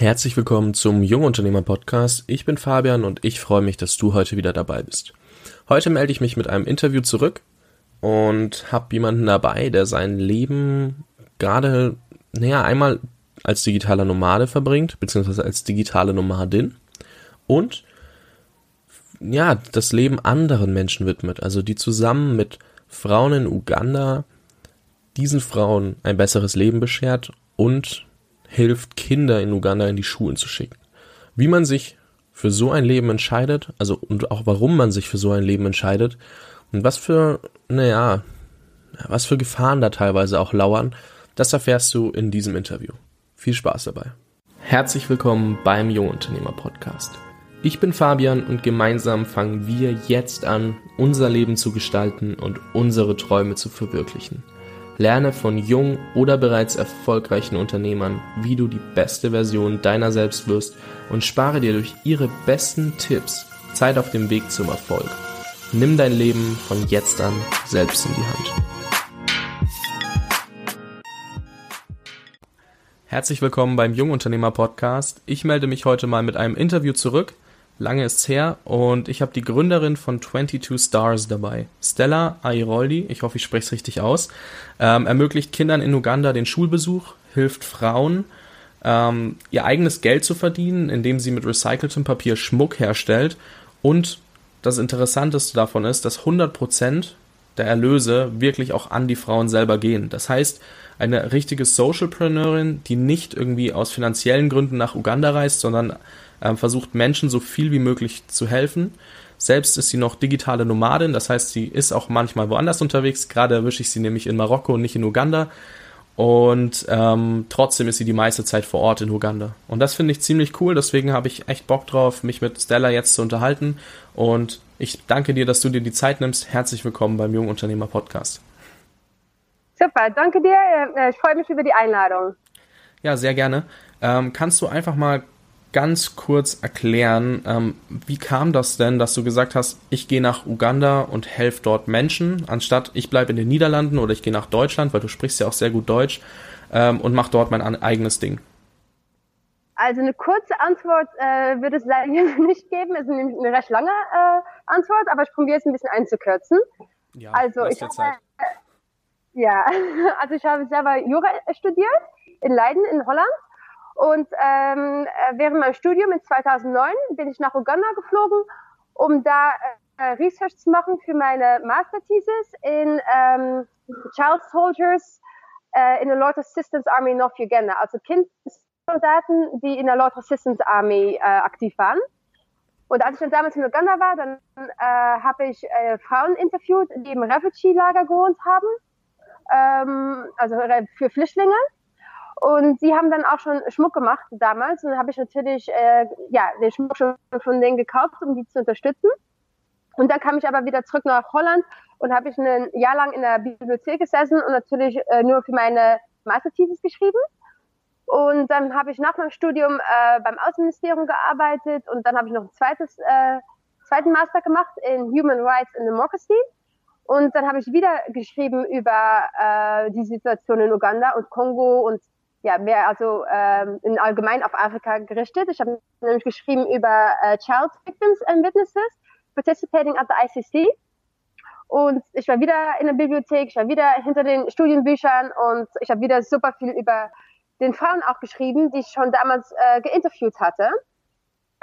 Herzlich willkommen zum Jungunternehmer Podcast. Ich bin Fabian und ich freue mich, dass du heute wieder dabei bist. Heute melde ich mich mit einem Interview zurück und habe jemanden dabei, der sein Leben gerade, naja, einmal als digitaler Nomade verbringt, beziehungsweise als digitale Nomadin und ja, das Leben anderen Menschen widmet, also die zusammen mit Frauen in Uganda diesen Frauen ein besseres Leben beschert und hilft, Kinder in Uganda in die Schulen zu schicken. Wie man sich für so ein Leben entscheidet, also und auch warum man sich für so ein Leben entscheidet und was für, naja, was für Gefahren da teilweise auch lauern, das erfährst du in diesem Interview. Viel Spaß dabei. Herzlich willkommen beim Jungunternehmer Podcast. Ich bin Fabian und gemeinsam fangen wir jetzt an, unser Leben zu gestalten und unsere Träume zu verwirklichen. Lerne von jung oder bereits erfolgreichen Unternehmern, wie du die beste Version deiner selbst wirst und spare dir durch ihre besten Tipps Zeit auf dem Weg zum Erfolg. Nimm dein Leben von jetzt an selbst in die Hand. Herzlich willkommen beim Jungunternehmer Podcast. Ich melde mich heute mal mit einem Interview zurück Lange ist's her und ich habe die Gründerin von 22 Stars dabei. Stella Airoldi, ich hoffe, ich spreche es richtig aus, ähm, ermöglicht Kindern in Uganda den Schulbesuch, hilft Frauen, ähm, ihr eigenes Geld zu verdienen, indem sie mit recyceltem Papier Schmuck herstellt. Und das Interessanteste davon ist, dass 100% der Erlöse wirklich auch an die Frauen selber gehen. Das heißt, eine richtige Socialpreneurin, die nicht irgendwie aus finanziellen Gründen nach Uganda reist, sondern ähm, versucht Menschen so viel wie möglich zu helfen. Selbst ist sie noch digitale Nomadin, das heißt, sie ist auch manchmal woanders unterwegs. Gerade erwische ich sie nämlich in Marokko und nicht in Uganda. Und ähm, trotzdem ist sie die meiste Zeit vor Ort in Uganda. Und das finde ich ziemlich cool, deswegen habe ich echt Bock drauf, mich mit Stella jetzt zu unterhalten. Und ich danke dir, dass du dir die Zeit nimmst. Herzlich willkommen beim Jungunternehmer Podcast. Super, danke dir. Äh, ich freue mich über die Einladung. Ja, sehr gerne. Ähm, kannst du einfach mal ganz kurz erklären, ähm, wie kam das denn, dass du gesagt hast, ich gehe nach Uganda und helfe dort Menschen, anstatt ich bleibe in den Niederlanden oder ich gehe nach Deutschland, weil du sprichst ja auch sehr gut Deutsch ähm, und mache dort mein eigenes Ding? Also eine kurze Antwort äh, würde es leider nicht geben. Es ist nämlich eine recht lange äh, Antwort, aber ich probiere es ein bisschen einzukürzen. Ja, also ich habe, äh, ja, also ich habe selber Jura studiert in Leiden in Holland und ähm, äh, während meinem Studium in 2009 bin ich nach Uganda geflogen, um da äh, Research zu machen für meine Master-Thesis in ähm, Child Soldiers äh, in the Lord Assistance Army North Uganda, also Kindsoldaten, die in der Lord Assistance Army äh, aktiv waren. Und als ich dann damals in Uganda war, dann äh, habe ich äh, Frauen interviewt, die im Refugee-Lager gewohnt haben, ähm, also für Flüchtlinge. Und sie haben dann auch schon Schmuck gemacht damals. Und dann habe ich natürlich äh, ja, den Schmuck schon von denen gekauft, um die zu unterstützen. Und dann kam ich aber wieder zurück nach Holland und habe ich ein Jahr lang in der Bibliothek gesessen und natürlich äh, nur für meine Masterthesis geschrieben. Und dann habe ich nach meinem Studium äh, beim Außenministerium gearbeitet und dann habe ich noch ein zweites, äh, zweiten Master gemacht in Human Rights and Democracy. Und dann habe ich wieder geschrieben über äh, die Situation in Uganda und Kongo und ja, mehr also ähm, in allgemein auf Afrika gerichtet. Ich habe nämlich geschrieben über äh, Child Victims and Witnesses participating at the ICC. Und ich war wieder in der Bibliothek, ich war wieder hinter den Studienbüchern und ich habe wieder super viel über den Frauen auch geschrieben, die ich schon damals äh, geinterviewt hatte.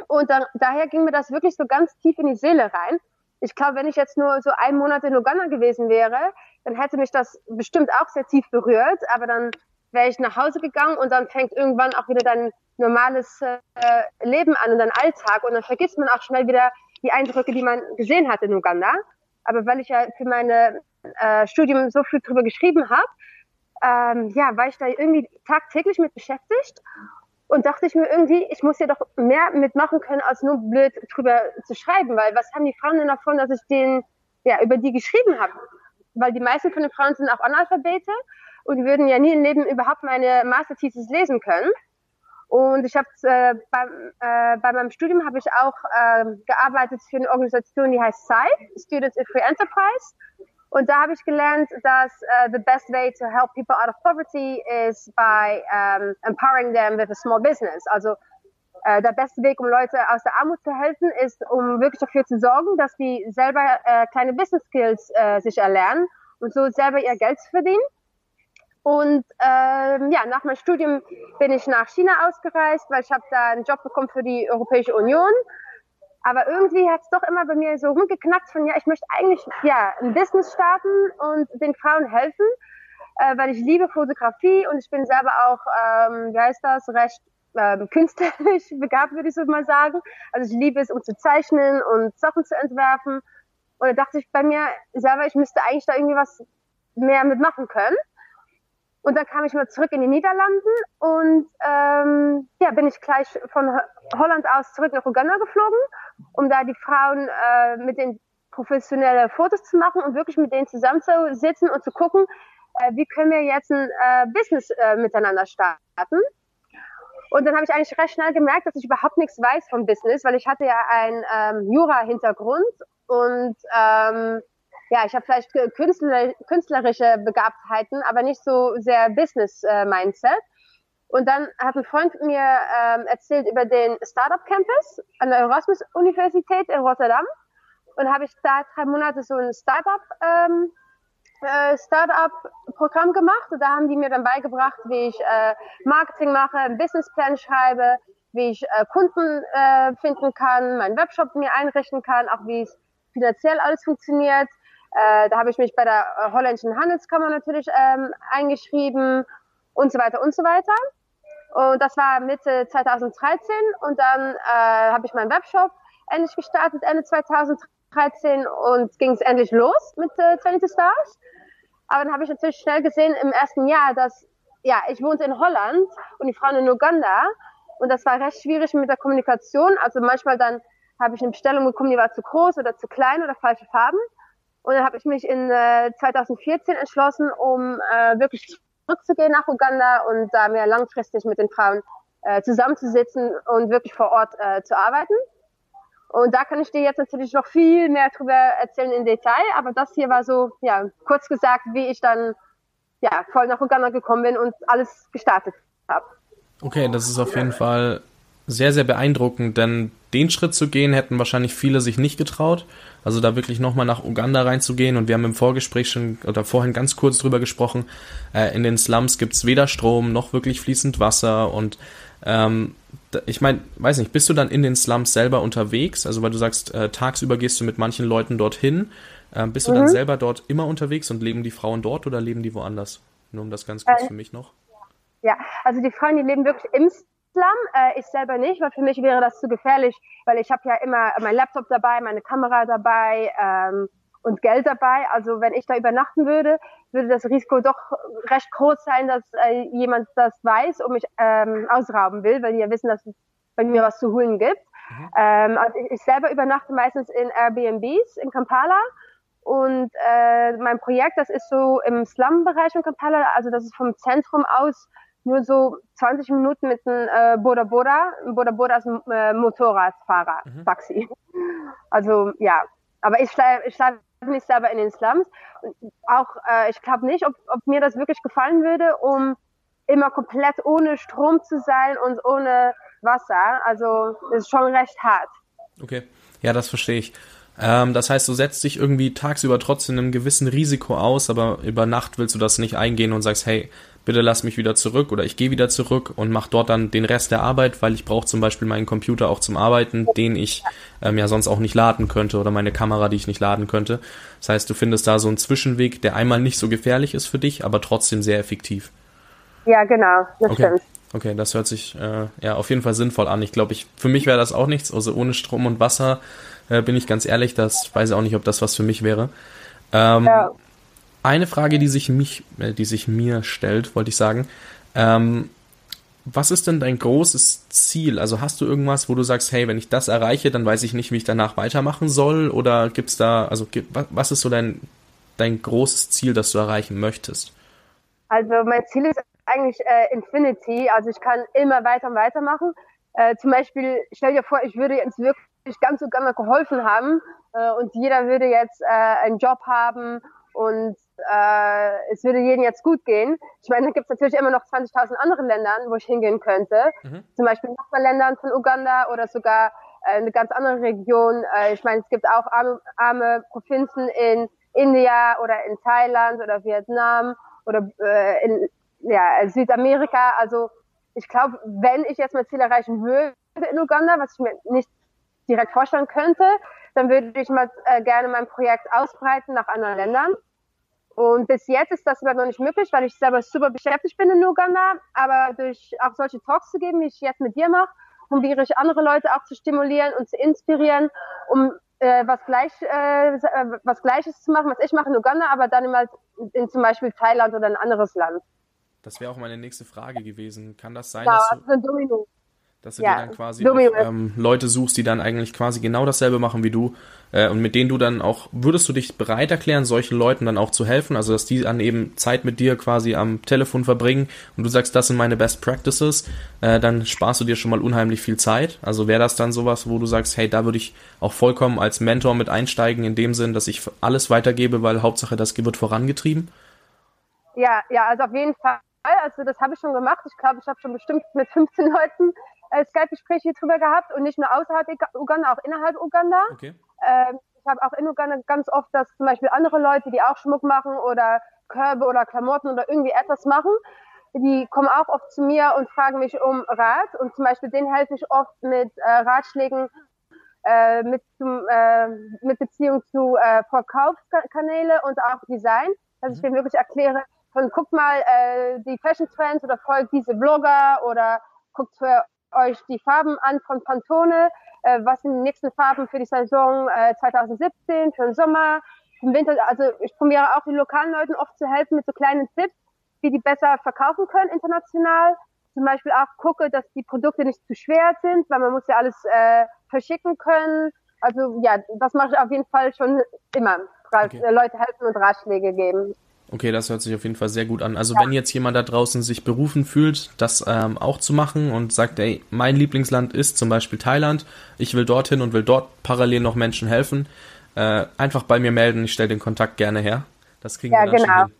Und dann, daher ging mir das wirklich so ganz tief in die Seele rein. Ich glaube, wenn ich jetzt nur so einen Monat in Uganda gewesen wäre, dann hätte mich das bestimmt auch sehr tief berührt. Aber dann wäre ich nach Hause gegangen und dann fängt irgendwann auch wieder dein normales äh, Leben an und dein Alltag und dann vergisst man auch schnell wieder die Eindrücke, die man gesehen hat in Uganda. Aber weil ich ja für meine äh, Studium so viel drüber geschrieben habe, ähm, ja, war ich da irgendwie tagtäglich mit beschäftigt und dachte ich mir irgendwie, ich muss ja doch mehr mitmachen können, als nur blöd drüber zu schreiben, weil was haben die Frauen denn davon, dass ich denen ja über die geschrieben habe? Weil die meisten von den Frauen sind auch Analphabete und würden ja nie im Leben überhaupt meine Masterthesis lesen können. Und ich habe äh, beim, äh, bei meinem Studium habe ich auch äh, gearbeitet für eine Organisation, die heißt SCI, Students in Free Enterprise. Und da habe ich gelernt, dass uh, the best way to help people out of poverty is by um, empowering them with a small business. Also uh, der beste Weg, um Leute aus der Armut zu helfen, ist, um wirklich dafür zu sorgen, dass die selber uh, kleine Business Skills sich erlernen und so selber ihr Geld zu verdienen. Und ähm, ja, nach meinem Studium bin ich nach China ausgereist, weil ich habe da einen Job bekommen für die Europäische Union. Aber irgendwie hat es doch immer bei mir so rumgeknackt von, ja, ich möchte eigentlich ja ein Business starten und den Frauen helfen, äh, weil ich liebe Fotografie und ich bin selber auch, ähm, wie heißt das, recht ähm, künstlerisch begabt, würde ich so mal sagen. Also ich liebe es, um zu zeichnen und Sachen zu entwerfen. Und da dachte ich bei mir selber, ich müsste eigentlich da irgendwie was mehr mitmachen können. Und dann kam ich mal zurück in die Niederlanden und ähm, ja, bin ich gleich von Holland aus zurück nach Uganda geflogen, um da die Frauen äh, mit den professionelle Fotos zu machen und wirklich mit denen zusammenzusitzen und zu gucken, äh, wie können wir jetzt ein äh, Business äh, miteinander starten. Und dann habe ich eigentlich recht schnell gemerkt, dass ich überhaupt nichts weiß vom Business, weil ich hatte ja einen ähm, Jura-Hintergrund und ähm, ja, ich habe vielleicht Künstler, künstlerische Begabtheiten, aber nicht so sehr Business-Mindset. Und dann hat ein Freund mir ähm, erzählt über den Startup Campus an der Erasmus Universität in Rotterdam. Und habe ich da drei Monate so ein Startup ähm, äh, Startup-Programm gemacht. Und da haben die mir dann beigebracht, wie ich äh, Marketing mache, einen Businessplan schreibe, wie ich äh, Kunden äh, finden kann, meinen Webshop mir einrichten kann, auch wie es finanziell alles funktioniert. Äh, da habe ich mich bei der äh, holländischen Handelskammer natürlich ähm, eingeschrieben und so weiter und so weiter. Und das war Mitte 2013 und dann äh, habe ich meinen Webshop endlich gestartet, Ende 2013 und ging es endlich los mit äh, 20 Stars. Aber dann habe ich natürlich schnell gesehen im ersten Jahr, dass ja, ich wohnte in Holland und die Frauen in Uganda und das war recht schwierig mit der Kommunikation. Also manchmal dann habe ich eine Bestellung bekommen, die war zu groß oder zu klein oder falsche Farben. Und dann habe ich mich in äh, 2014 entschlossen, um äh, wirklich zurückzugehen nach Uganda und da mehr langfristig mit den Frauen äh, zusammenzusitzen und wirklich vor Ort äh, zu arbeiten. Und da kann ich dir jetzt natürlich noch viel mehr drüber erzählen in Detail, aber das hier war so, ja, kurz gesagt, wie ich dann ja, voll nach Uganda gekommen bin und alles gestartet habe. Okay, das ist auf jeden Fall sehr, sehr beeindruckend, denn den Schritt zu gehen, hätten wahrscheinlich viele sich nicht getraut. Also da wirklich nochmal nach Uganda reinzugehen. Und wir haben im Vorgespräch schon oder vorhin ganz kurz drüber gesprochen. Äh, in den Slums gibt's weder Strom noch wirklich fließend Wasser. Und ähm, ich meine, weiß nicht, bist du dann in den Slums selber unterwegs? Also weil du sagst, äh, tagsüber gehst du mit manchen Leuten dorthin. Äh, bist du mhm. dann selber dort immer unterwegs und leben die Frauen dort oder leben die woanders? Nur um das ganz kurz äh, für mich noch. Ja, also die Frauen, die leben wirklich im Slum. Äh, ich selber nicht, weil für mich wäre das zu gefährlich, weil ich habe ja immer mein Laptop dabei, meine Kamera dabei ähm, und Geld dabei. Also wenn ich da übernachten würde, würde das Risiko doch recht groß sein, dass äh, jemand das weiß und mich ähm, ausrauben will, weil die ja wissen, dass es bei mir was zu holen gibt. Mhm. Ähm, also ich, ich selber übernachte meistens in Airbnbs in Kampala. Und äh, mein Projekt, das ist so im Slum-Bereich in Kampala, also das ist vom Zentrum aus nur so 20 Minuten mit einem äh, Boda Boda. Boda Boda ist ein äh, Motorradfahrer, mhm. Taxi. Also ja, aber ich schlafe ich schlaf nicht selber in den Slums. Und auch äh, ich glaube nicht, ob, ob mir das wirklich gefallen würde, um immer komplett ohne Strom zu sein und ohne Wasser. Also das ist schon recht hart. Okay, ja, das verstehe ich. Ähm, das heißt, du setzt dich irgendwie tagsüber trotzdem einem gewissen Risiko aus, aber über Nacht willst du das nicht eingehen und sagst, hey, bitte lass mich wieder zurück oder ich gehe wieder zurück und mache dort dann den Rest der Arbeit, weil ich brauche zum Beispiel meinen Computer auch zum Arbeiten, den ich ähm, ja sonst auch nicht laden könnte oder meine Kamera, die ich nicht laden könnte. Das heißt, du findest da so einen Zwischenweg, der einmal nicht so gefährlich ist für dich, aber trotzdem sehr effektiv. Ja, genau, das okay. stimmt. Okay, das hört sich äh, ja auf jeden Fall sinnvoll an. Ich glaube, ich für mich wäre das auch nichts. Also ohne Strom und Wasser äh, bin ich ganz ehrlich, das weiß ich auch nicht, ob das was für mich wäre. Ähm, ja eine Frage, die sich mich, äh, die sich mir stellt, wollte ich sagen. Ähm, was ist denn dein großes Ziel? Also hast du irgendwas, wo du sagst, hey, wenn ich das erreiche, dann weiß ich nicht, wie ich danach weitermachen soll? Oder gibt's da, also was ist so dein, dein großes Ziel, das du erreichen möchtest? Also mein Ziel ist eigentlich äh, Infinity. Also ich kann immer weiter und weiter machen. Äh, zum Beispiel, stell dir vor, ich würde jetzt wirklich ganz und gar mal geholfen haben äh, und jeder würde jetzt äh, einen Job haben und äh, es würde jedem jetzt gut gehen. Ich meine, da gibt es natürlich immer noch 20.000 andere Länder, wo ich hingehen könnte. Mhm. Zum Beispiel Nachbarländern von Uganda oder sogar äh, eine ganz andere Region. Äh, ich meine, es gibt auch arme, arme Provinzen in India oder in Thailand oder Vietnam oder äh, in ja, Südamerika. Also ich glaube, wenn ich jetzt mein Ziel erreichen würde in Uganda, was ich mir nicht direkt vorstellen könnte, dann würde ich mal äh, gerne mein Projekt ausbreiten nach anderen Ländern. Und bis jetzt ist das aber noch nicht möglich, weil ich selber super beschäftigt bin in Uganda. Aber durch auch solche Talks zu geben, wie ich jetzt mit dir mache, probiere ich andere Leute auch zu stimulieren und zu inspirieren, um äh, was gleich äh, was Gleiches zu machen, was ich mache in Uganda, aber dann immer in zum Beispiel Thailand oder ein anderes Land. Das wäre auch meine nächste Frage gewesen. Kann das sein, ja, dass du, also dass du ja, dir dann quasi auch, ähm, Leute suchst, die dann eigentlich quasi genau dasselbe machen wie du äh, und mit denen du dann auch, würdest du dich bereit erklären, solchen Leuten dann auch zu helfen, also dass die dann eben Zeit mit dir quasi am Telefon verbringen und du sagst, das sind meine Best Practices, äh, dann sparst du dir schon mal unheimlich viel Zeit. Also wäre das dann sowas, wo du sagst, hey, da würde ich auch vollkommen als Mentor mit einsteigen, in dem Sinn, dass ich alles weitergebe, weil Hauptsache das wird vorangetrieben? Ja, ja, also auf jeden Fall. Also das habe ich schon gemacht. Ich glaube, ich habe schon bestimmt mit 15 Leuten äh, Skype-Gespräche drüber gehabt und nicht nur außerhalb Uganda, auch innerhalb Uganda. Okay. Ähm, ich habe auch in Uganda ganz oft, dass zum Beispiel andere Leute, die auch Schmuck machen oder Körbe oder Klamotten oder irgendwie etwas machen, die kommen auch oft zu mir und fragen mich um Rat und zum Beispiel denen helfe ich oft mit äh, Ratschlägen äh, mit, zum, äh, mit Beziehung zu äh, Verkaufskanäle und auch Design, dass ich mhm. denen wirklich erkläre, von guckt mal äh, die Fashion Trends oder folgt diese Blogger oder guckt für euch die Farben an von Pantone. Äh, was sind die nächsten Farben für die Saison äh, 2017, für den Sommer, im Winter? Also ich probiere auch den lokalen Leuten oft zu helfen mit so kleinen Tipps, wie die besser verkaufen können international. Zum Beispiel auch gucke, dass die Produkte nicht zu schwer sind, weil man muss ja alles äh, verschicken können. Also ja, das mache ich auf jeden Fall schon immer. Okay. Leute helfen und Ratschläge geben. Okay, das hört sich auf jeden Fall sehr gut an. Also ja. wenn jetzt jemand da draußen sich berufen fühlt, das ähm, auch zu machen und sagt, ey, mein Lieblingsland ist zum Beispiel Thailand, ich will dorthin und will dort parallel noch Menschen helfen, äh, einfach bei mir melden, ich stelle den Kontakt gerne her. Das kriegen ja, wir dann genau. schon hin.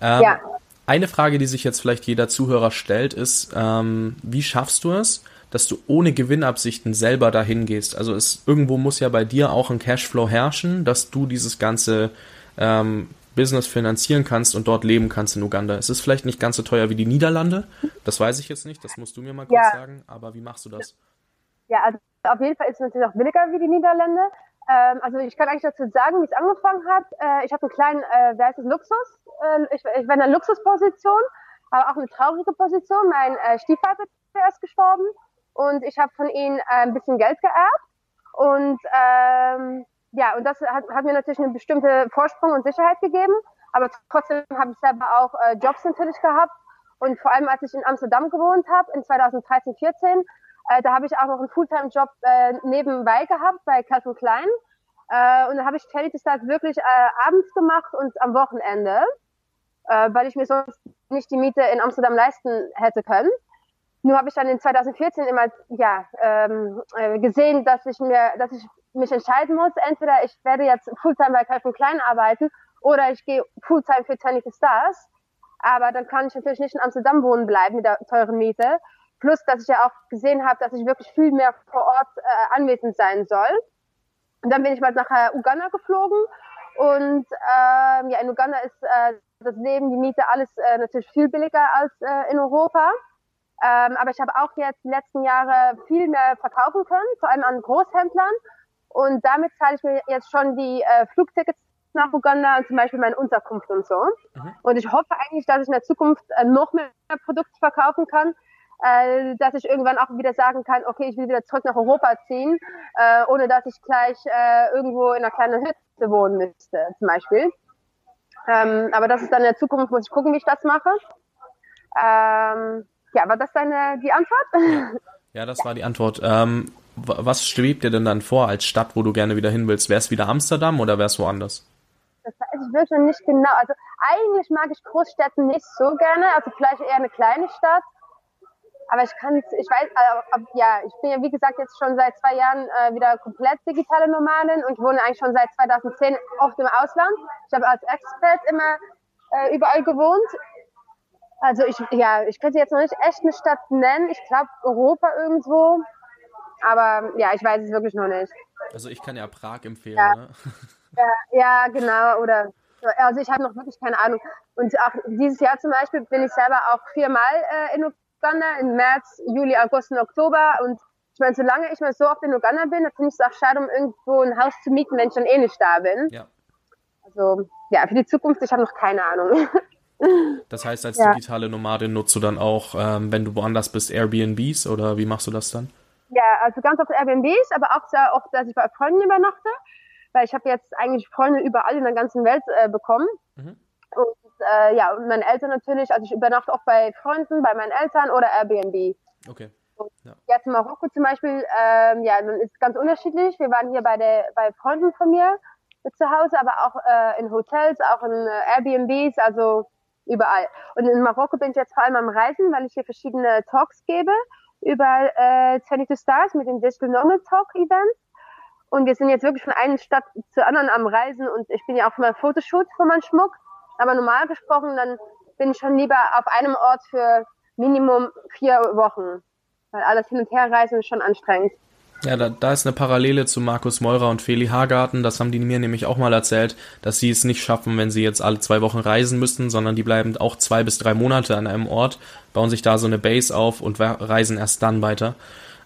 Ähm, ja. Eine Frage, die sich jetzt vielleicht jeder Zuhörer stellt, ist, ähm, wie schaffst du es, dass du ohne Gewinnabsichten selber dahin gehst? Also es irgendwo muss ja bei dir auch ein Cashflow herrschen, dass du dieses ganze ähm, Business finanzieren kannst und dort leben kannst in Uganda. Es ist vielleicht nicht ganz so teuer wie die Niederlande, das weiß ich jetzt nicht, das musst du mir mal kurz ja. sagen, aber wie machst du das? Ja, also auf jeden Fall ist es natürlich auch billiger wie die Niederlande. Ähm, also ich kann eigentlich dazu sagen, wie es angefangen hat. Äh, ich habe einen kleinen, äh, wer heißt das, Luxus? Äh, ich, ich war in einer Luxusposition, aber auch eine traurige Position. Mein äh, Stiefvater ist erst gestorben und ich habe von ihm äh, ein bisschen Geld geerbt und ähm, ja, und das hat, hat mir natürlich eine bestimmte Vorsprung und Sicherheit gegeben. Aber trotzdem habe ich selber auch äh, Jobs natürlich gehabt. Und vor allem, als ich in Amsterdam gewohnt habe, in 2013, 14, äh, da habe ich auch noch einen Fulltime-Job äh, nebenbei gehabt bei Calvin Klein. Äh, und da habe ich Charity Start wirklich äh, abends gemacht und am Wochenende, äh, weil ich mir sonst nicht die Miete in Amsterdam leisten hätte können. Nur habe ich dann in 2014 immer ja ähm, äh, gesehen, dass ich mir, dass ich mich entscheiden muss, entweder ich werde jetzt Fulltime bei Calvin Klein arbeiten oder ich gehe Fulltime für Tiny Stars. Aber dann kann ich natürlich nicht in Amsterdam wohnen bleiben mit der teuren Miete. Plus, dass ich ja auch gesehen habe, dass ich wirklich viel mehr vor Ort äh, anwesend sein soll. Und dann bin ich mal nach äh, Uganda geflogen. Und ähm, ja, in Uganda ist äh, das Leben, die Miete, alles äh, natürlich viel billiger als äh, in Europa. Ähm, aber ich habe auch jetzt die letzten Jahre viel mehr verkaufen können, vor allem an Großhändlern. Und damit zahle ich mir jetzt schon die äh, Flugtickets nach Uganda und zum Beispiel meine Unterkunft und so. Mhm. Und ich hoffe eigentlich, dass ich in der Zukunft äh, noch mehr Produkte verkaufen kann, äh, dass ich irgendwann auch wieder sagen kann, okay, ich will wieder zurück nach Europa ziehen, äh, ohne dass ich gleich äh, irgendwo in einer kleinen Hütte wohnen müsste, zum Beispiel. Ähm, aber das ist dann in der Zukunft, muss ich gucken, wie ich das mache. Ähm, ja, war das deine die Antwort? Ja, ja das war die Antwort. Ähm, was schwebt dir denn dann vor als Stadt, wo du gerne wieder hin willst? Wäre es wieder Amsterdam oder wäre es woanders? Das weiß ich wirklich nicht genau. Also eigentlich mag ich Großstädte nicht so gerne, also vielleicht eher eine kleine Stadt. Aber ich kann ich weiß, äh, ja, ich bin ja wie gesagt jetzt schon seit zwei Jahren äh, wieder komplett digitale Nomadin und wohne eigentlich schon seit 2010 oft im Ausland. Ich habe als Expert immer äh, überall gewohnt. Also ich, ja, ich könnte jetzt noch nicht echt eine Stadt nennen. Ich glaube Europa irgendwo. Aber ja, ich weiß es wirklich noch nicht. Also ich kann ja Prag empfehlen, ja. ne? Ja, ja, genau. Oder also ich habe noch wirklich keine Ahnung. Und auch dieses Jahr zum Beispiel bin ich selber auch viermal äh, in Uganda, im März, Juli, August und Oktober. Und ich meine, solange ich mal so oft in Uganda bin, dann finde ich es auch schade, um irgendwo ein Haus zu mieten, wenn ich dann eh nicht da bin. Ja. Also ja, für die Zukunft, ich habe noch keine Ahnung. Das heißt, als ja. digitale Nomadin nutzt du dann auch, ähm, wenn du woanders bist, Airbnbs oder wie machst du das dann? Ja, also ganz oft Airbnbs, aber auch sehr oft, dass ich bei Freunden übernachte, weil ich habe jetzt eigentlich Freunde überall in der ganzen Welt äh, bekommen. Mhm. Und äh, ja, und meine Eltern natürlich, also ich übernachte oft bei Freunden, bei meinen Eltern oder Airbnb. Okay. Ja. Jetzt in Marokko zum Beispiel, ähm, ja, dann ist ganz unterschiedlich. Wir waren hier bei der bei Freunden von mir zu Hause, aber auch äh, in Hotels, auch in äh, Airbnbs, also überall. Und in Marokko bin ich jetzt vor allem am Reisen, weil ich hier verschiedene Talks gebe über äh, 22 Stars mit dem Digital Normal Talk Event. Und wir sind jetzt wirklich von einer Stadt zur anderen am Reisen und ich bin ja auch für mein Fotoshoot für meinen Schmuck. Aber normal gesprochen, dann bin ich schon lieber auf einem Ort für Minimum vier Wochen. Weil alles hin und her reisen ist schon anstrengend. Ja, da, da ist eine Parallele zu Markus Meurer und Feli Hagarten. Das haben die mir nämlich auch mal erzählt, dass sie es nicht schaffen, wenn sie jetzt alle zwei Wochen reisen müssten, sondern die bleiben auch zwei bis drei Monate an einem Ort, bauen sich da so eine Base auf und reisen erst dann weiter.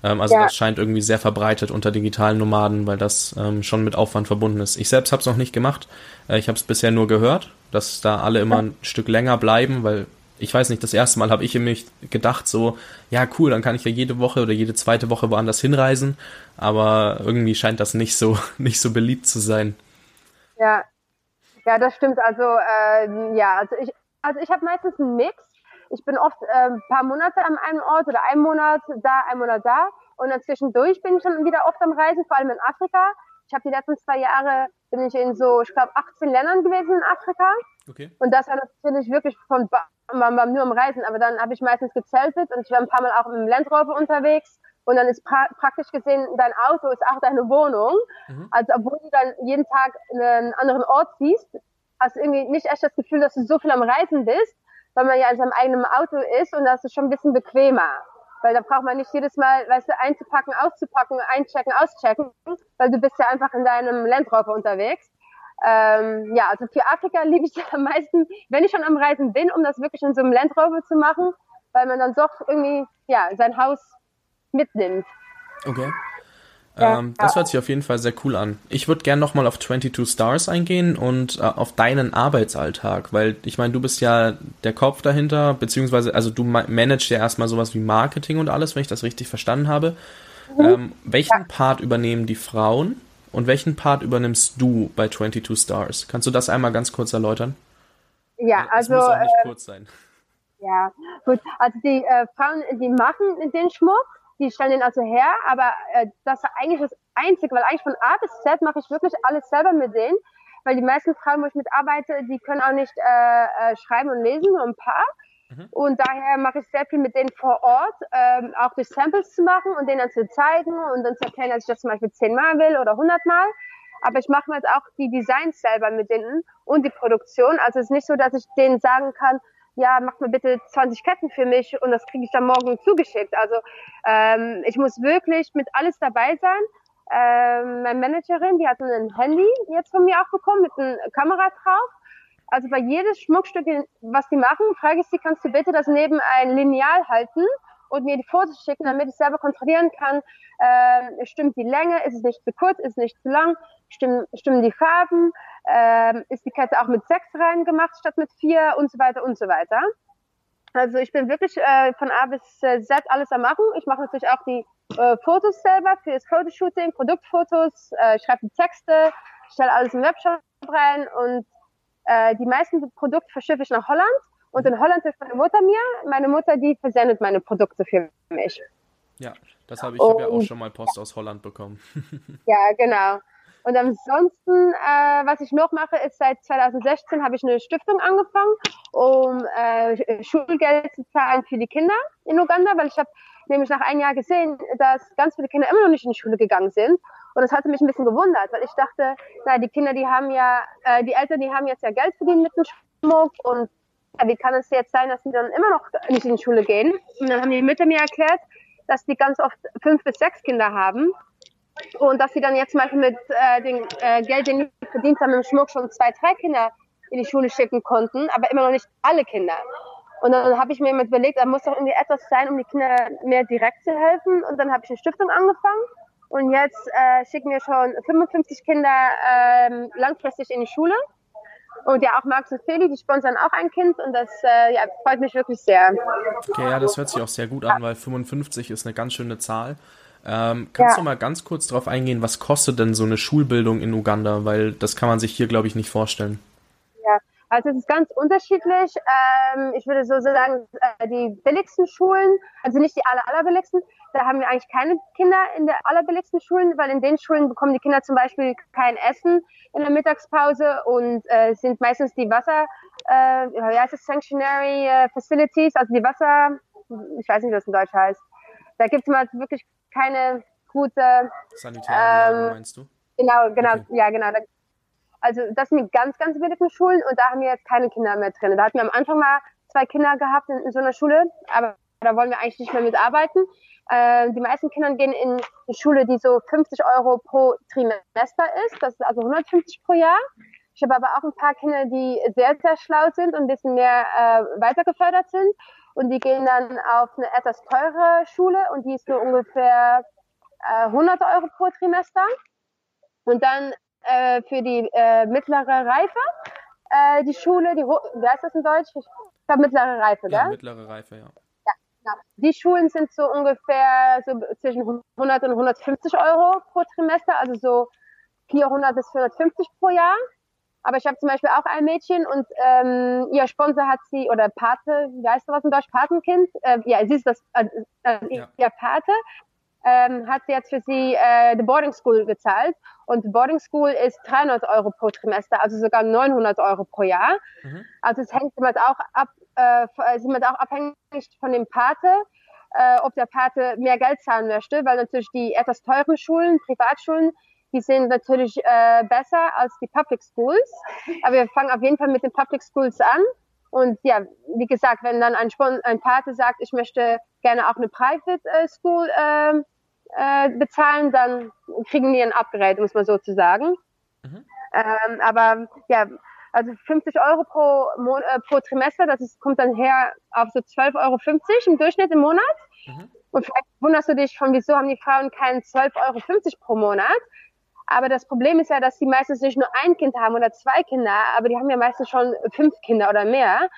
Ähm, also ja. das scheint irgendwie sehr verbreitet unter digitalen Nomaden, weil das ähm, schon mit Aufwand verbunden ist. Ich selbst habe es noch nicht gemacht. Äh, ich habe es bisher nur gehört, dass da alle immer ein Stück länger bleiben, weil ich weiß nicht, das erste Mal habe ich mich gedacht, so, ja cool, dann kann ich ja jede Woche oder jede zweite Woche woanders hinreisen, aber irgendwie scheint das nicht so, nicht so beliebt zu sein. Ja, ja, das stimmt. Also äh, ja, also ich, also ich habe meistens einen Mix. Ich bin oft äh, ein paar Monate an einem Ort oder einen Monat da, einen Monat da und dann zwischendurch bin ich schon wieder oft am Reisen, vor allem in Afrika. Ich habe die letzten zwei Jahre bin ich in so, ich glaube, 18 Ländern gewesen in Afrika. Okay. Und das war natürlich wirklich von waren wir nur am Reisen, aber dann habe ich meistens gezeltet und ich war ein paar Mal auch im Land Rover unterwegs und dann ist pra praktisch gesehen, dein Auto ist auch deine Wohnung. Mhm. Also obwohl du dann jeden Tag einen anderen Ort siehst, hast du irgendwie nicht echt das Gefühl, dass du so viel am Reisen bist, weil man ja in seinem eigenen Auto ist und das ist schon ein bisschen bequemer. Weil da braucht man nicht jedes Mal, weißt du, einzupacken, auszupacken, einchecken, auschecken, weil du bist ja einfach in deinem Land Rover unterwegs. Ähm, ja, also für Afrika liebe ich am meisten, wenn ich schon am Reisen bin, um das wirklich in so einem Land Rover zu machen, weil man dann doch irgendwie ja sein Haus mitnimmt. Okay. Ja, ähm, das hört sich auf jeden Fall sehr cool an. Ich würde gerne nochmal auf 22 Stars eingehen und äh, auf deinen Arbeitsalltag, weil ich meine, du bist ja der Kopf dahinter, beziehungsweise, also du managst ja erstmal sowas wie Marketing und alles, wenn ich das richtig verstanden habe. Mhm. Ähm, welchen ja. Part übernehmen die Frauen und welchen Part übernimmst du bei 22 Stars? Kannst du das einmal ganz kurz erläutern? Ja, also. muss auch nicht äh, kurz sein. Ja, gut. Also die äh, Frauen, die machen den Schmuck, die stellen den also her, aber äh, das ist eigentlich das Einzige, weil eigentlich von A bis Z mache ich wirklich alles selber mit denen, weil die meisten Frauen, wo ich mitarbeite, die können auch nicht äh, äh, schreiben und lesen, nur ein paar. Mhm. Und daher mache ich sehr viel mit denen vor Ort, ähm, auch durch Samples zu machen und denen dann zu zeigen und dann zu erklären, dass ich das zum Beispiel zehnmal will oder hundertmal. Aber ich mache jetzt auch die Designs selber mit denen und die Produktion. Also es ist nicht so, dass ich denen sagen kann, ja, mach mir bitte 20 Ketten für mich und das kriege ich dann morgen zugeschickt. Also ähm, ich muss wirklich mit alles dabei sein. Ähm, meine Managerin, die hat ein Handy jetzt von mir auch bekommen mit einer Kamera drauf also bei jedes Schmuckstück, was die machen, frage ich sie, kannst du bitte das neben ein Lineal halten und mir die Fotos schicken, damit ich selber kontrollieren kann, äh, stimmt die Länge, ist es nicht zu kurz, ist es nicht zu lang, stimmen, stimmen die Farben, äh, ist die Kette auch mit sechs Reihen gemacht statt mit vier und so weiter und so weiter. Also ich bin wirklich äh, von A bis Z alles am machen. Ich mache natürlich auch die äh, Fotos selber für das Fotoshooting, Produktfotos, äh, schreibe die Texte, stelle alles im Webshop rein und äh, die meisten Produkte verschiffe ich nach Holland und in Holland hilft meine Mutter mir. Meine Mutter, die versendet meine Produkte für mich. Ja, das habe ich, ich hab ja auch schon mal Post aus Holland bekommen. ja, genau. Und ansonsten, äh, was ich noch mache, ist seit 2016 habe ich eine Stiftung angefangen, um äh, Schulgeld zu zahlen für die Kinder in Uganda, weil ich habe nämlich nach einem Jahr gesehen, dass ganz viele Kinder immer noch nicht in die Schule gegangen sind. Und das hatte mich ein bisschen gewundert, weil ich dachte, na, die Kinder, die haben ja, äh, die Eltern, die haben jetzt ja Geld verdient mit dem Schmuck und ja, wie kann es jetzt sein, dass sie dann immer noch nicht in die Schule gehen? Und dann haben die Mütter mir erklärt, dass die ganz oft fünf bis sechs Kinder haben und dass sie dann jetzt zum Beispiel mit äh, dem äh, Geld, den sie verdient haben, im Schmuck schon zwei, drei Kinder in die Schule schicken konnten, aber immer noch nicht alle Kinder. Und dann habe ich mir überlegt, da muss doch irgendwie etwas sein, um die Kinder mehr direkt zu helfen. Und dann habe ich eine Stiftung angefangen. Und jetzt äh, schicken wir schon 55 Kinder ähm, langfristig in die Schule. Und ja, auch Max und Feli, die sponsern auch ein Kind und das äh, ja, freut mich wirklich sehr. Okay, ja, das hört sich auch sehr gut an, weil 55 ist eine ganz schöne Zahl. Ähm, kannst ja. du mal ganz kurz darauf eingehen, was kostet denn so eine Schulbildung in Uganda? Weil das kann man sich hier, glaube ich, nicht vorstellen. Also es ist ganz unterschiedlich. Ähm, ich würde so sagen, äh, die billigsten Schulen, also nicht die aller, allerbilligsten, da haben wir eigentlich keine Kinder in der allerbilligsten Schulen, weil in den Schulen bekommen die Kinder zum Beispiel kein Essen in der Mittagspause und äh, sind meistens die Wasser, äh, wie heißt es, Sanctionary äh, Facilities, also die Wasser, ich weiß nicht, was in Deutsch heißt. Da gibt es mal wirklich keine gute Sanitäranlagen, ähm, meinst du? Genau, genau, okay. ja, genau. Also das sind die ganz, ganz billigen Schulen und da haben wir jetzt keine Kinder mehr drin. Da hatten wir am Anfang mal zwei Kinder gehabt in, in so einer Schule, aber da wollen wir eigentlich nicht mehr mitarbeiten. Äh, die meisten Kinder gehen in eine Schule, die so 50 Euro pro Trimester ist. Das ist also 150 pro Jahr. Ich habe aber auch ein paar Kinder, die sehr, sehr schlau sind und ein bisschen mehr äh, weitergefördert sind und die gehen dann auf eine etwas teure Schule und die ist nur ungefähr äh, 100 Euro pro Trimester. Und dann äh, für die äh, mittlere Reife, äh, die Schule, die, wie heißt das in Deutsch? Ich glaube mittlere Reife, ja, gell? mittlere Reife, ja. ja. Ja, die Schulen sind so ungefähr so zwischen 100 und 150 Euro pro Trimester, also so 400 bis 450 pro Jahr. Aber ich habe zum Beispiel auch ein Mädchen und ähm, ihr Sponsor hat sie, oder Pate, wie heißt das in Deutsch, Patenkind? Äh, ja, sie ist das, äh, äh, ja. ihr Pate, ähm, hat sie jetzt für sie äh, die Boarding School gezahlt. Und Boarding School ist 300 Euro pro Trimester, also sogar 900 Euro pro Jahr. Mhm. Also es hängt immer auch ab, äh, sind auch abhängig von dem Pate, äh, ob der Pate mehr Geld zahlen möchte, weil natürlich die etwas teuren Schulen, Privatschulen, die sind natürlich äh, besser als die Public Schools. Aber wir fangen auf jeden Fall mit den Public Schools an. Und ja, wie gesagt, wenn dann ein, Spon ein Pate sagt, ich möchte gerne auch eine Private äh, School äh, äh, bezahlen, dann kriegen die ein Upgrade, muss man sozusagen. Mhm. Ähm, aber ja, also 50 Euro pro, Mon äh, pro Trimester, das ist, kommt dann her auf so 12,50 Euro im Durchschnitt im Monat. Mhm. Und vielleicht wunderst du dich von, wieso haben die Frauen keinen 12,50 Euro pro Monat? Aber das Problem ist ja, dass die meistens nicht nur ein Kind haben oder zwei Kinder, aber die haben ja meistens schon fünf Kinder oder mehr.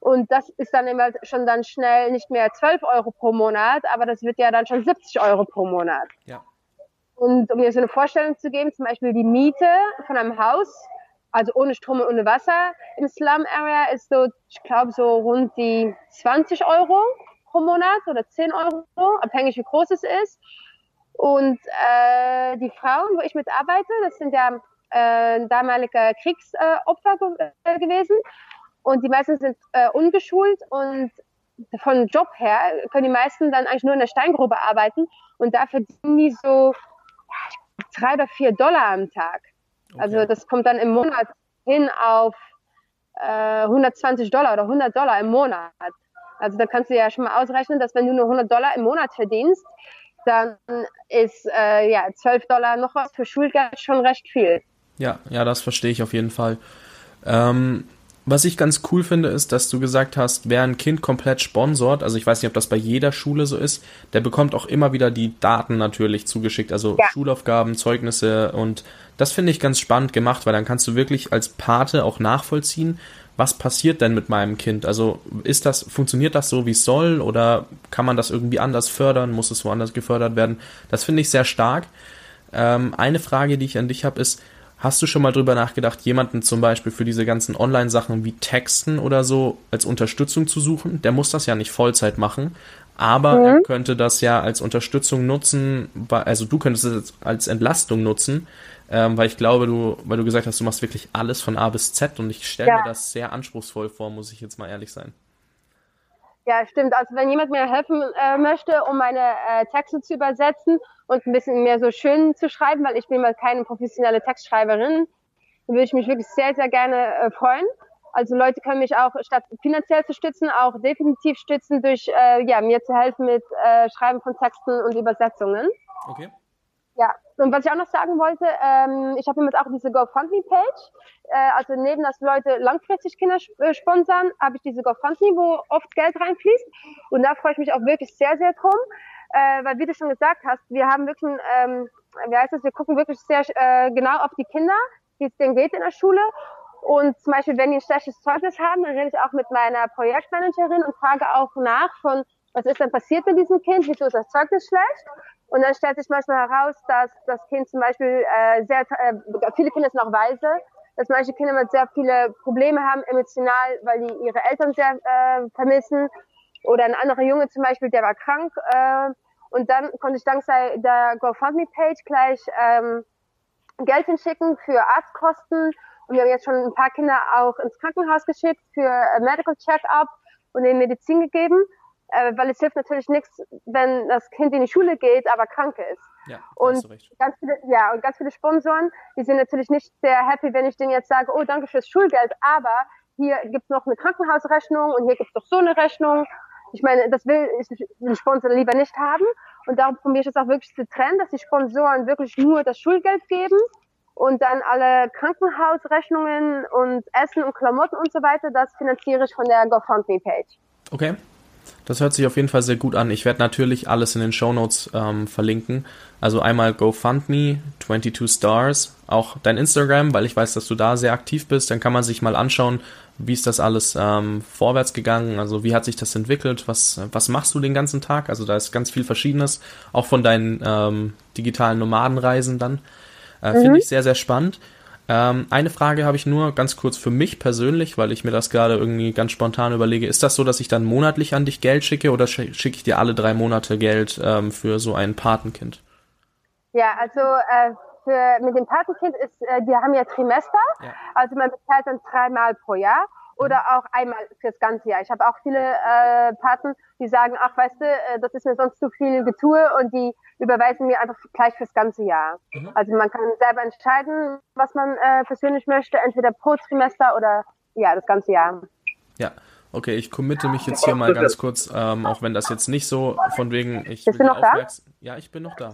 Und das ist dann immer schon dann schnell nicht mehr 12 Euro pro Monat, aber das wird ja dann schon 70 Euro pro Monat. Ja. Und um dir so eine Vorstellung zu geben, zum Beispiel die Miete von einem Haus, also ohne Strom und ohne Wasser im Slum Area ist so, ich glaube, so rund die 20 Euro pro Monat oder 10 Euro, abhängig wie groß es ist. Und äh, die Frauen, wo ich mitarbeite, das sind ja äh, damalige Kriegsopfer äh, gewesen. Und die meisten sind äh, ungeschult und von Job her können die meisten dann eigentlich nur in der Steingrube arbeiten und da verdienen die so drei oder vier Dollar am Tag. Okay. Also das kommt dann im Monat hin auf äh, 120 Dollar oder 100 Dollar im Monat. Also da kannst du ja schon mal ausrechnen, dass wenn du nur 100 Dollar im Monat verdienst, dann ist äh, ja 12 Dollar noch was für Schulgeld schon recht viel. Ja, ja, das verstehe ich auf jeden Fall. Ähm, was ich ganz cool finde, ist, dass du gesagt hast, wer ein Kind komplett sponsort, also ich weiß nicht, ob das bei jeder Schule so ist, der bekommt auch immer wieder die Daten natürlich zugeschickt, also ja. Schulaufgaben, Zeugnisse und das finde ich ganz spannend gemacht, weil dann kannst du wirklich als Pate auch nachvollziehen, was passiert denn mit meinem Kind? Also ist das, funktioniert das so, wie es soll oder kann man das irgendwie anders fördern? Muss es woanders gefördert werden? Das finde ich sehr stark. Ähm, eine Frage, die ich an dich habe, ist, hast du schon mal drüber nachgedacht, jemanden zum Beispiel für diese ganzen Online-Sachen wie Texten oder so als Unterstützung zu suchen? Der muss das ja nicht Vollzeit machen, aber mhm. er könnte das ja als Unterstützung nutzen, also du könntest es als Entlastung nutzen, ähm, weil ich glaube, du, weil du gesagt hast, du machst wirklich alles von A bis Z und ich stelle ja. mir das sehr anspruchsvoll vor, muss ich jetzt mal ehrlich sein. Ja, stimmt. Also wenn jemand mir helfen äh, möchte, um meine äh, Texte zu übersetzen und ein bisschen mehr so schön zu schreiben, weil ich bin mal keine professionelle Textschreiberin, dann würde ich mich wirklich sehr, sehr gerne äh, freuen. Also Leute können mich auch statt finanziell zu stützen, auch definitiv stützen durch äh, ja mir zu helfen mit äh, Schreiben von Texten und Übersetzungen. Okay. Ja, und was ich auch noch sagen wollte, ähm, ich habe jetzt auch diese GoFundMe-Page. Äh, also neben, dass Leute langfristig Kinder äh, sponsern, habe ich diese GoFundMe, wo oft Geld reinfließt. Und da freue ich mich auch wirklich sehr, sehr drum. Äh, weil wie du schon gesagt hast, wir haben wirklich, ähm, wie heißt es, wir gucken wirklich sehr äh, genau auf die Kinder, wie es denen geht in der Schule. Und zum Beispiel, wenn die ein schlechtes Zeugnis haben, dann rede ich auch mit meiner Projektmanagerin und frage auch nach von, was ist denn passiert mit diesem Kind, wieso ist das Zeugnis schlecht? Und dann stellt sich manchmal heraus, dass das Kind zum Beispiel äh, sehr, äh, viele Kinder sind auch weise, dass manche Kinder mit sehr viele Probleme haben, emotional, weil die ihre Eltern sehr äh, vermissen. Oder ein anderer Junge zum Beispiel, der war krank. Äh, und dann konnte ich dank der GoFundMe-Page gleich ähm, Geld hinschicken für Arztkosten. Und wir haben jetzt schon ein paar Kinder auch ins Krankenhaus geschickt für Medical Check-up und ihnen Medizin gegeben äh, weil es hilft natürlich nichts, wenn das Kind in die Schule geht, aber krank ist. Ja, und ganz viele, ja, und ganz viele Sponsoren, die sind natürlich nicht sehr happy, wenn ich denen jetzt sage, oh, danke fürs Schulgeld, aber hier gibt es noch eine Krankenhausrechnung und hier gibt es doch so eine Rechnung. Ich meine, das will ich den Sponsor lieber nicht haben. Und darum probiere ich es auch wirklich zu trennen, dass die Sponsoren wirklich nur das Schulgeld geben und dann alle Krankenhausrechnungen und Essen und Klamotten und so weiter, das finanziere ich von der GoFundMe-Page. Okay. Das hört sich auf jeden Fall sehr gut an. Ich werde natürlich alles in den Show Notes ähm, verlinken. Also einmal GoFundMe, 22 Stars, auch dein Instagram, weil ich weiß, dass du da sehr aktiv bist. Dann kann man sich mal anschauen, wie ist das alles ähm, vorwärts gegangen. Also wie hat sich das entwickelt? Was, was machst du den ganzen Tag? Also da ist ganz viel Verschiedenes, auch von deinen ähm, digitalen Nomadenreisen dann. Äh, mhm. Finde ich sehr, sehr spannend. Ähm, eine Frage habe ich nur ganz kurz für mich persönlich, weil ich mir das gerade irgendwie ganz spontan überlege. Ist das so, dass ich dann monatlich an dich Geld schicke oder schicke ich dir alle drei Monate Geld ähm, für so ein Patenkind? Ja, also äh, für, mit dem Patenkind ist, äh, die haben ja Trimester, ja. also man bezahlt dann dreimal pro Jahr oder mhm. auch einmal fürs ganze Jahr. Ich habe auch viele äh, Paten, die sagen, ach weißt du, äh, das ist mir sonst zu viel Getue und die überweisen mir einfach gleich fürs ganze Jahr. Mhm. Also man kann selber entscheiden, was man äh, persönlich möchte, entweder pro Trimester oder ja, das ganze Jahr. Ja. Okay, ich committe mich jetzt hier mal ganz kurz, ähm, auch wenn das jetzt nicht so von wegen ich Bist du noch da? Ja, ich bin noch da.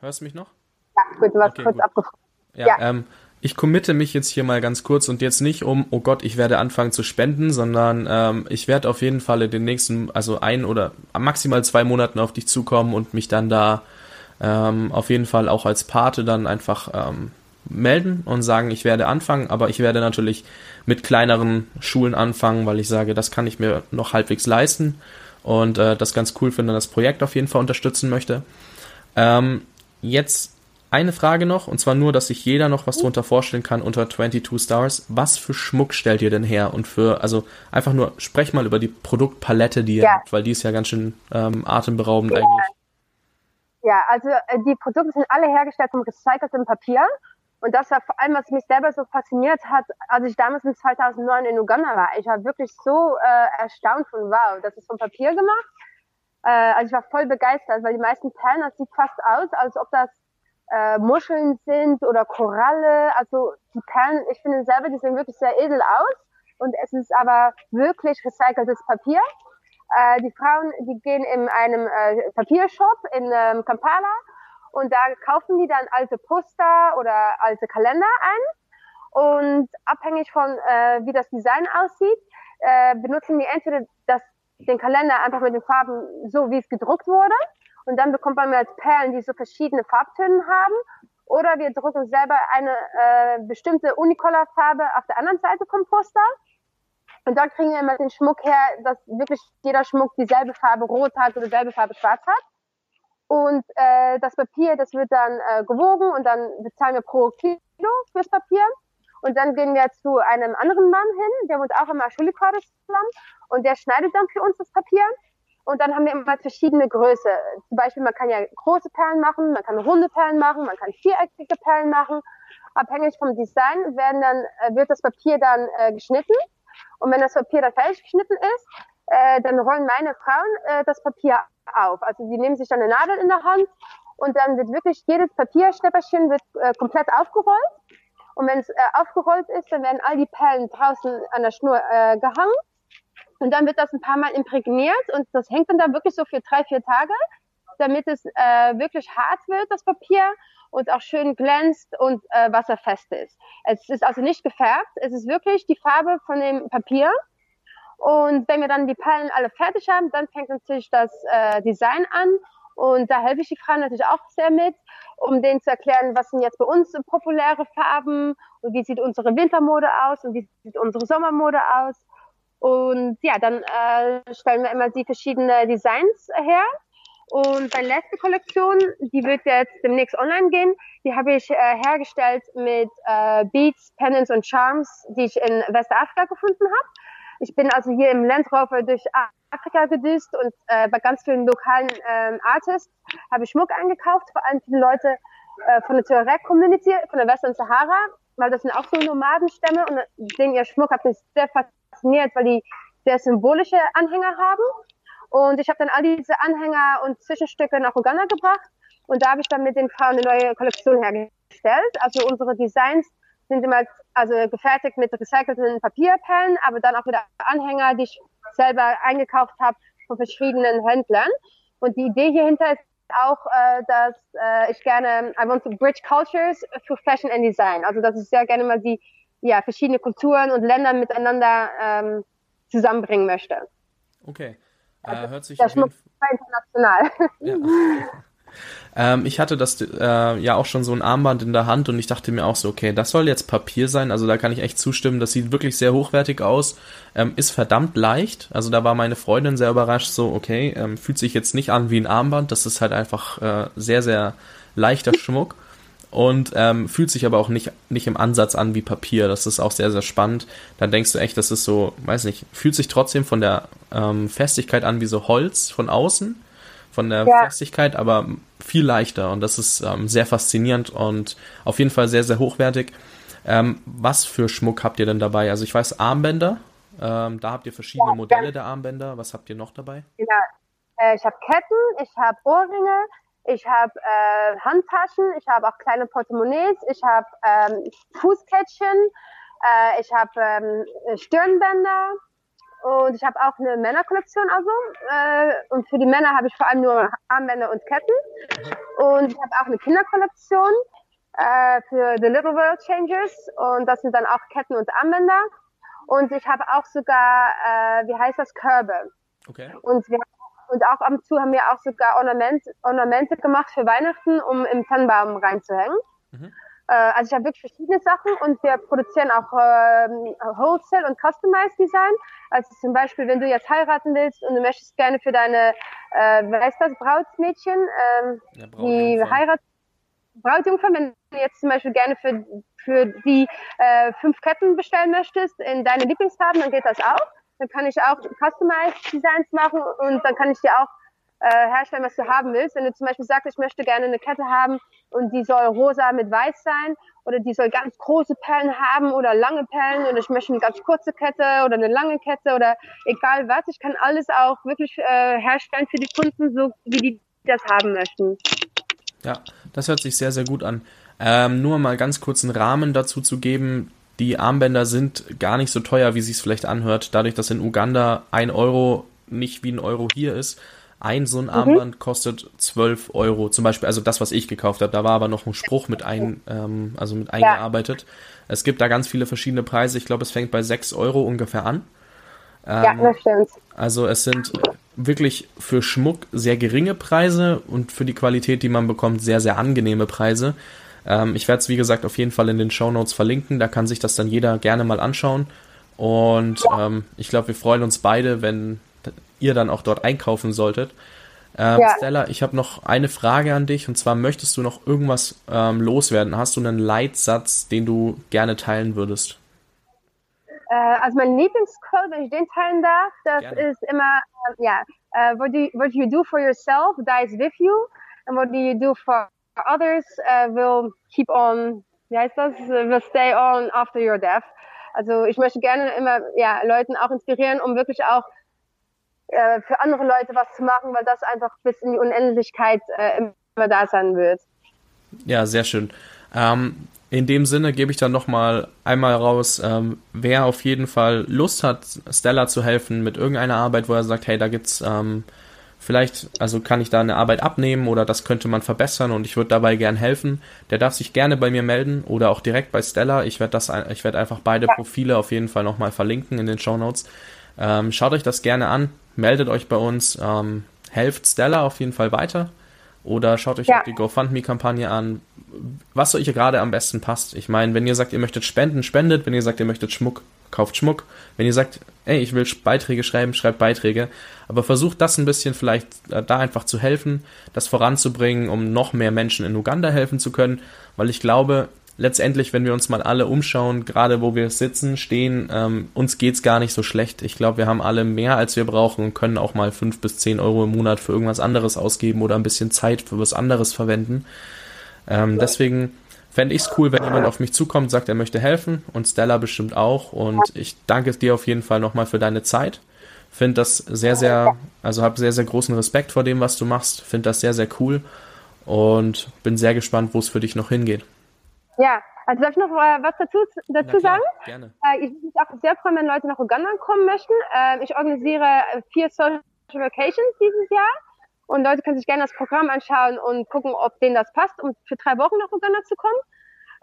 Hörst du mich noch? Ja, gut, du warst okay, kurz abgefragt. Ja, ja. Ähm, ich committe mich jetzt hier mal ganz kurz und jetzt nicht um, oh Gott, ich werde anfangen zu spenden, sondern ähm, ich werde auf jeden Fall in den nächsten, also ein oder maximal zwei Monaten auf dich zukommen und mich dann da ähm, auf jeden Fall auch als Pate dann einfach ähm, melden und sagen, ich werde anfangen, aber ich werde natürlich mit kleineren Schulen anfangen, weil ich sage, das kann ich mir noch halbwegs leisten und äh, das ganz cool finde, das Projekt auf jeden Fall unterstützen möchte. Ähm, jetzt eine Frage noch, und zwar nur, dass sich jeder noch was drunter vorstellen kann unter 22 Stars. Was für Schmuck stellt ihr denn her? Und für, also einfach nur, sprech mal über die Produktpalette, die ihr ja. habt, weil die ist ja ganz schön ähm, atemberaubend ja. eigentlich. Ja, also äh, die Produkte sind alle hergestellt vom recyceltem Papier. Und das war vor allem, was mich selber so fasziniert hat, als ich damals in 2009 in Uganda war. Ich war wirklich so äh, erstaunt von, wow, das ist vom Papier gemacht. Äh, also ich war voll begeistert, weil die meisten Perlen, das sieht fast aus, als ob das äh, Muscheln sind oder Koralle. Also die Perlen, ich finde selber, die sehen wirklich sehr edel aus. Und es ist aber wirklich recyceltes Papier. Äh, die Frauen, die gehen in einem äh, Papiershop in ähm, Kampala und da kaufen die dann alte Poster oder alte Kalender ein. Und abhängig von, äh, wie das Design aussieht, äh, benutzen die entweder das, den Kalender einfach mit den Farben so, wie es gedruckt wurde und dann bekommt man als Perlen, die so verschiedene Farbtöne haben. Oder wir drucken selber eine äh, bestimmte Unicolor-Farbe auf der anderen Seite vom Poster. Und dort kriegen wir immer den Schmuck her, dass wirklich jeder Schmuck dieselbe Farbe rot hat oder dieselbe Farbe schwarz hat. Und äh, das Papier, das wird dann äh, gewogen und dann bezahlen wir pro Kilo fürs Papier. Und dann gehen wir zu einem anderen Mann hin, der wohnt auch im Aschulikordislam und der schneidet dann für uns das Papier. Und dann haben wir immer verschiedene Größe. Zum Beispiel, man kann ja große Perlen machen, man kann runde Perlen machen, man kann viereckige Perlen machen. Abhängig vom Design werden dann, äh, wird das Papier dann äh, geschnitten. Und wenn das Papier dann fertig geschnitten ist, äh, dann rollen meine Frauen äh, das Papier auf. Also die nehmen sich dann eine Nadel in der Hand und dann wird wirklich jedes Papierschnäpperchen wird äh, komplett aufgerollt. Und wenn es äh, aufgerollt ist, dann werden all die Perlen draußen an der Schnur äh, gehangen. Und dann wird das ein paar Mal imprägniert und das hängt dann da wirklich so für drei, vier Tage, damit es äh, wirklich hart wird, das Papier, und auch schön glänzt und äh, wasserfest ist. Es ist also nicht gefärbt, es ist wirklich die Farbe von dem Papier. Und wenn wir dann die Perlen alle fertig haben, dann fängt natürlich das äh, Design an. Und da helfe ich die Frauen natürlich auch sehr mit, um denen zu erklären, was sind jetzt bei uns populäre Farben und wie sieht unsere Wintermode aus und wie sieht unsere Sommermode aus. Und ja, dann äh, stellen wir immer die verschiedenen Designs her. Und meine letzte Kollektion, die wird jetzt demnächst online gehen. Die habe ich äh, hergestellt mit äh, Beats, Pendants und Charms, die ich in Westafrika gefunden habe. Ich bin also hier im Land Rover durch Afrika gedüst und äh, bei ganz vielen lokalen ähm, Artists habe ich Schmuck eingekauft, vor allem viele Leute äh, von der Tuareg-Community, von der Western Sahara, weil das sind auch so Nomadenstämme und denen ihr Schmuck hat mich sehr fasziniert, weil die sehr symbolische Anhänger haben. Und ich habe dann all diese Anhänger und Zwischenstücke nach Uganda gebracht und da habe ich dann mit den Frauen eine neue Kollektion hergestellt. Also unsere Designs sind immer also gefertigt mit recycelten Papierperlen, aber dann auch wieder Anhänger, die ich selber eingekauft habe von verschiedenen Händlern. Und die Idee hierhinter ist auch, äh, dass äh, ich gerne, I want to bridge cultures through fashion and design. Also dass ich sehr gerne mal die ja, verschiedene Kulturen und Länder miteinander ähm, zusammenbringen möchte. Okay. Äh, also, hört sich der Schmuck international. Ja. Ähm, ich hatte das äh, ja auch schon so ein Armband in der Hand und ich dachte mir auch so, okay, das soll jetzt Papier sein. Also da kann ich echt zustimmen. Das sieht wirklich sehr hochwertig aus. Ähm, ist verdammt leicht. Also da war meine Freundin sehr überrascht, so, okay, ähm, fühlt sich jetzt nicht an wie ein Armband. Das ist halt einfach äh, sehr, sehr leichter Schmuck. Und ähm, fühlt sich aber auch nicht, nicht im Ansatz an wie Papier. Das ist auch sehr, sehr spannend. Dann denkst du echt, das ist so, weiß nicht, fühlt sich trotzdem von der ähm, Festigkeit an wie so Holz von außen von der ja. Festigkeit, aber viel leichter und das ist ähm, sehr faszinierend und auf jeden Fall sehr, sehr hochwertig. Ähm, was für Schmuck habt ihr denn dabei? Also ich weiß Armbänder, ähm, da habt ihr verschiedene ja, Modelle ja. der Armbänder. Was habt ihr noch dabei? Genau. Äh, ich habe Ketten, ich habe Ohrringe, ich habe äh, Handtaschen, ich habe auch kleine Portemonnaies, ich habe ähm, Fußkettchen, äh, ich habe ähm, Stirnbänder, und ich habe auch eine Männerkollektion also. Äh, und für die Männer habe ich vor allem nur Armbänder und Ketten. Und ich habe auch eine Kinderkollektion äh, für The Little World Changers. Und das sind dann auch Ketten und Armbänder. Und ich habe auch sogar, äh, wie heißt das, Körbe. Okay. Und wir und auch ab und zu haben wir auch sogar Ornament, Ornamente gemacht für Weihnachten, um im Tannenbaum reinzuhängen. Mhm. Äh, also ich habe wirklich verschiedene Sachen und wir produzieren auch ähm, Wholesale und Customized Design. Also zum Beispiel, wenn du jetzt heiraten willst und du möchtest gerne für deine, äh, wer ist das, Brautmädchen, ähm, ja, die heiratet, Brautjungfer, wenn du jetzt zum Beispiel gerne für, für die äh, fünf Ketten bestellen möchtest in deine Lieblingsfarben, dann geht das auch. Dann kann ich auch Customized Designs machen und dann kann ich dir auch äh, herstellen, was du haben willst. Wenn du zum Beispiel sagst, ich möchte gerne eine Kette haben und die soll rosa mit weiß sein oder die soll ganz große Perlen haben oder lange Perlen und ich möchte eine ganz kurze Kette oder eine lange Kette oder egal was, ich kann alles auch wirklich äh, herstellen für die Kunden, so wie die das haben möchten. Ja, das hört sich sehr, sehr gut an. Ähm, nur mal ganz kurz einen Rahmen dazu zu geben. Die Armbänder sind gar nicht so teuer, wie sie es vielleicht anhört. Dadurch, dass in Uganda ein Euro nicht wie ein Euro hier ist, ein so ein mhm. Armband mhm. kostet 12 Euro, zum Beispiel, also das, was ich gekauft habe. Da war aber noch ein Spruch mit ein, ähm, also mit eingearbeitet. Ja. Es gibt da ganz viele verschiedene Preise. Ich glaube, es fängt bei 6 Euro ungefähr an. Ähm, ja, das stimmt. Also es sind wirklich für Schmuck sehr geringe Preise und für die Qualität, die man bekommt, sehr, sehr angenehme Preise. Ähm, ich werde es, wie gesagt, auf jeden Fall in den Show Notes verlinken. Da kann sich das dann jeder gerne mal anschauen. Und ähm, ich glaube, wir freuen uns beide, wenn ihr dann auch dort einkaufen solltet. Ähm, ja. Stella, ich habe noch eine Frage an dich und zwar möchtest du noch irgendwas ähm, loswerden? Hast du einen Leitsatz, den du gerne teilen würdest? Äh, also mein Lieblingscode, wenn ich den teilen darf, das gerne. ist immer, äh, ja, uh, what, do you, what you do for yourself dies with you, and what do you do for others uh, will keep on, wie heißt das, will stay on after your death. Also ich möchte gerne immer ja, Leuten auch inspirieren, um wirklich auch äh, für andere Leute was zu machen, weil das einfach bis in die Unendlichkeit äh, immer da sein wird. Ja, sehr schön. Ähm, in dem Sinne gebe ich dann nochmal einmal raus, ähm, wer auf jeden Fall Lust hat, Stella zu helfen mit irgendeiner Arbeit, wo er sagt, hey, da gibt's ähm, vielleicht, also kann ich da eine Arbeit abnehmen oder das könnte man verbessern und ich würde dabei gern helfen, der darf sich gerne bei mir melden oder auch direkt bei Stella. Ich werde das, ich werde einfach beide. Profile auf jeden Fall nochmal verlinken in den Show Notes. Ähm, schaut euch das gerne an, meldet euch bei uns, ähm, helft Stella auf jeden Fall weiter oder schaut euch ja. auch die GoFundMe-Kampagne an, was euch gerade am besten passt. Ich meine, wenn ihr sagt, ihr möchtet spenden, spendet. Wenn ihr sagt, ihr möchtet Schmuck, kauft Schmuck. Wenn ihr sagt, ey, ich will Beiträge schreiben, schreibt Beiträge. Aber versucht das ein bisschen vielleicht äh, da einfach zu helfen, das voranzubringen, um noch mehr Menschen in Uganda helfen zu können. Weil ich glaube, letztendlich, wenn wir uns mal alle umschauen, gerade wo wir sitzen, stehen, ähm, uns geht's gar nicht so schlecht. Ich glaube, wir haben alle mehr, als wir brauchen und können auch mal fünf bis zehn Euro im Monat für irgendwas anderes ausgeben oder ein bisschen Zeit für was anderes verwenden. Ähm, deswegen fände ich es cool, wenn jemand auf mich zukommt, sagt, er möchte helfen und Stella bestimmt auch. Und ich danke dir auf jeden Fall nochmal für deine Zeit. Finde das sehr, sehr, also habe sehr, sehr großen Respekt vor dem, was du machst. Finde das sehr, sehr cool und bin sehr gespannt, wo es für dich noch hingeht. Ja, also darf ich noch äh, was dazu, dazu klar, sagen? Gerne. Äh, ich würde mich auch sehr freuen, wenn Leute nach Uganda kommen möchten. Äh, ich organisiere vier Social Vacations dieses Jahr und Leute können sich gerne das Programm anschauen und gucken, ob denen das passt, um für drei Wochen nach Uganda zu kommen.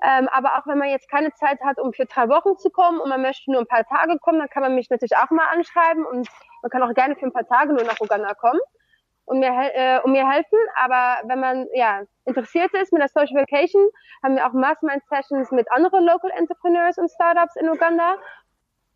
Ähm, aber auch wenn man jetzt keine Zeit hat, um für drei Wochen zu kommen und man möchte nur ein paar Tage kommen, dann kann man mich natürlich auch mal anschreiben und man kann auch gerne für ein paar Tage nur nach Uganda kommen und mir, äh, und mir helfen. Aber wenn man ja interessiert ist mit der Social Vacation, haben wir auch Mastermind Sessions mit anderen Local Entrepreneurs und Startups in Uganda.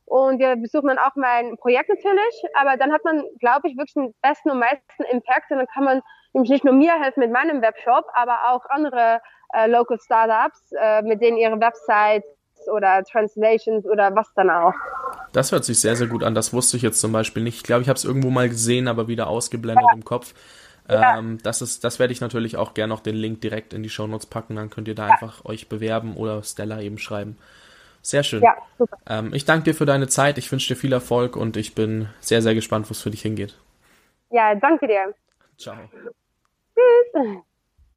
Und wir besuchen dann auch mein Projekt natürlich. Aber dann hat man, glaube ich, wirklich den besten und meisten Impact. Und dann kann man nämlich nicht nur mir helfen mit meinem Webshop, aber auch andere äh, Local Startups, äh, mit denen ihre Websites oder Translations oder was dann auch. Das hört sich sehr, sehr gut an. Das wusste ich jetzt zum Beispiel nicht. Ich glaube, ich habe es irgendwo mal gesehen, aber wieder ausgeblendet ja. im Kopf. Ja. Ähm, das ist, das werde ich natürlich auch gerne noch den Link direkt in die Shownotes packen. Dann könnt ihr da ja. einfach euch bewerben oder Stella eben schreiben. Sehr schön. Ja, super. Ähm, ich danke dir für deine Zeit. Ich wünsche dir viel Erfolg und ich bin sehr, sehr gespannt, wo es für dich hingeht. Ja, danke dir. Ciao. Tschüss.